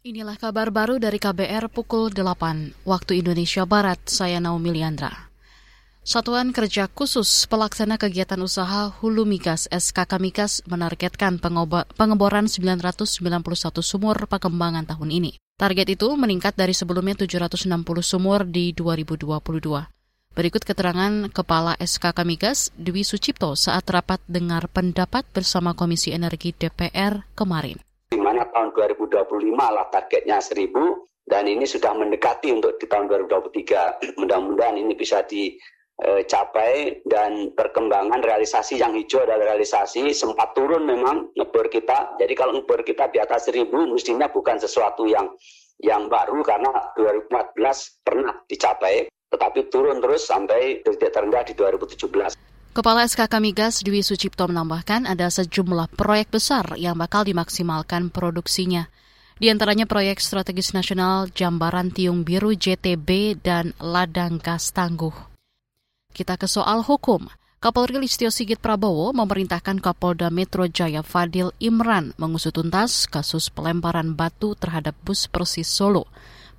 Inilah kabar baru dari KBR pukul 8 waktu Indonesia Barat. Saya Naomi Liandra. Satuan Kerja Khusus Pelaksana Kegiatan Usaha Hulu Migas SKK Migas menargetkan pengeboran 991 sumur perkembangan tahun ini. Target itu meningkat dari sebelumnya 760 sumur di 2022. Berikut keterangan Kepala SKK Migas Dwi Sucipto saat rapat dengar pendapat bersama Komisi Energi DPR kemarin mana tahun 2025 lah targetnya 1000 dan ini sudah mendekati untuk di tahun 2023. Mudah-mudahan ini bisa dicapai dan perkembangan realisasi yang hijau adalah realisasi sempat turun memang ngebor kita. Jadi kalau ngebor kita di atas 1000 mestinya bukan sesuatu yang yang baru karena 2014 pernah dicapai tetapi turun terus sampai titik terendah di 2017. Kepala SKK Migas Dwi Sucipto menambahkan ada sejumlah proyek besar yang bakal dimaksimalkan produksinya. Di antaranya proyek strategis nasional Jambaran Tiung Biru JTB dan Ladang Gas Tangguh. Kita ke soal hukum. Kapolri Listio Sigit Prabowo memerintahkan Kapolda Metro Jaya Fadil Imran mengusut tuntas kasus pelemparan batu terhadap bus Persis Solo.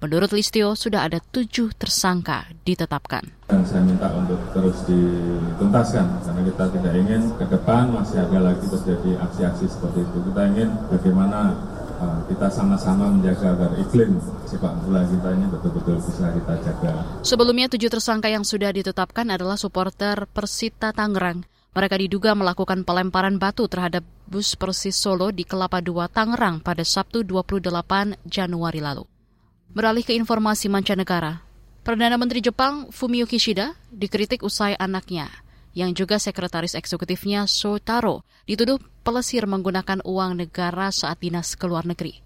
Menurut Listio, sudah ada tujuh tersangka ditetapkan. Dan saya minta untuk terus dituntaskan, karena kita tidak ingin ke depan masih ada lagi terjadi aksi-aksi seperti itu. Kita ingin bagaimana uh, kita sama-sama menjaga agar iklim sepak bola kita ini betul-betul bisa kita jaga. Sebelumnya, tujuh tersangka yang sudah ditetapkan adalah supporter Persita Tangerang. Mereka diduga melakukan pelemparan batu terhadap bus Persis Solo di Kelapa II Tangerang pada Sabtu 28 Januari lalu. Beralih ke informasi mancanegara, Perdana Menteri Jepang Fumio Kishida dikritik usai anaknya, yang juga sekretaris eksekutifnya Sotaro, dituduh pelesir menggunakan uang negara saat dinas ke luar negeri.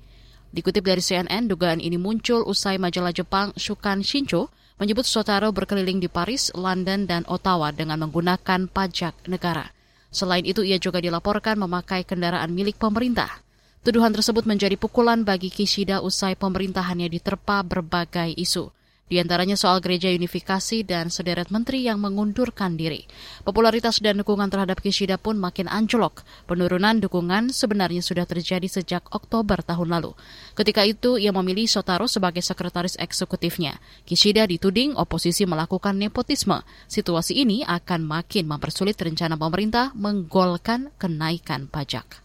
Dikutip dari CNN, dugaan ini muncul usai majalah Jepang Shukan Shincho menyebut Sotaro berkeliling di Paris, London, dan Ottawa dengan menggunakan pajak negara. Selain itu, ia juga dilaporkan memakai kendaraan milik pemerintah. Tuduhan tersebut menjadi pukulan bagi Kishida usai pemerintahannya diterpa berbagai isu. Di antaranya soal gereja unifikasi dan sederet menteri yang mengundurkan diri. Popularitas dan dukungan terhadap Kishida pun makin anjlok. Penurunan dukungan sebenarnya sudah terjadi sejak Oktober tahun lalu. Ketika itu, ia memilih Sotaro sebagai sekretaris eksekutifnya. Kishida dituding oposisi melakukan nepotisme. Situasi ini akan makin mempersulit rencana pemerintah menggolkan kenaikan pajak.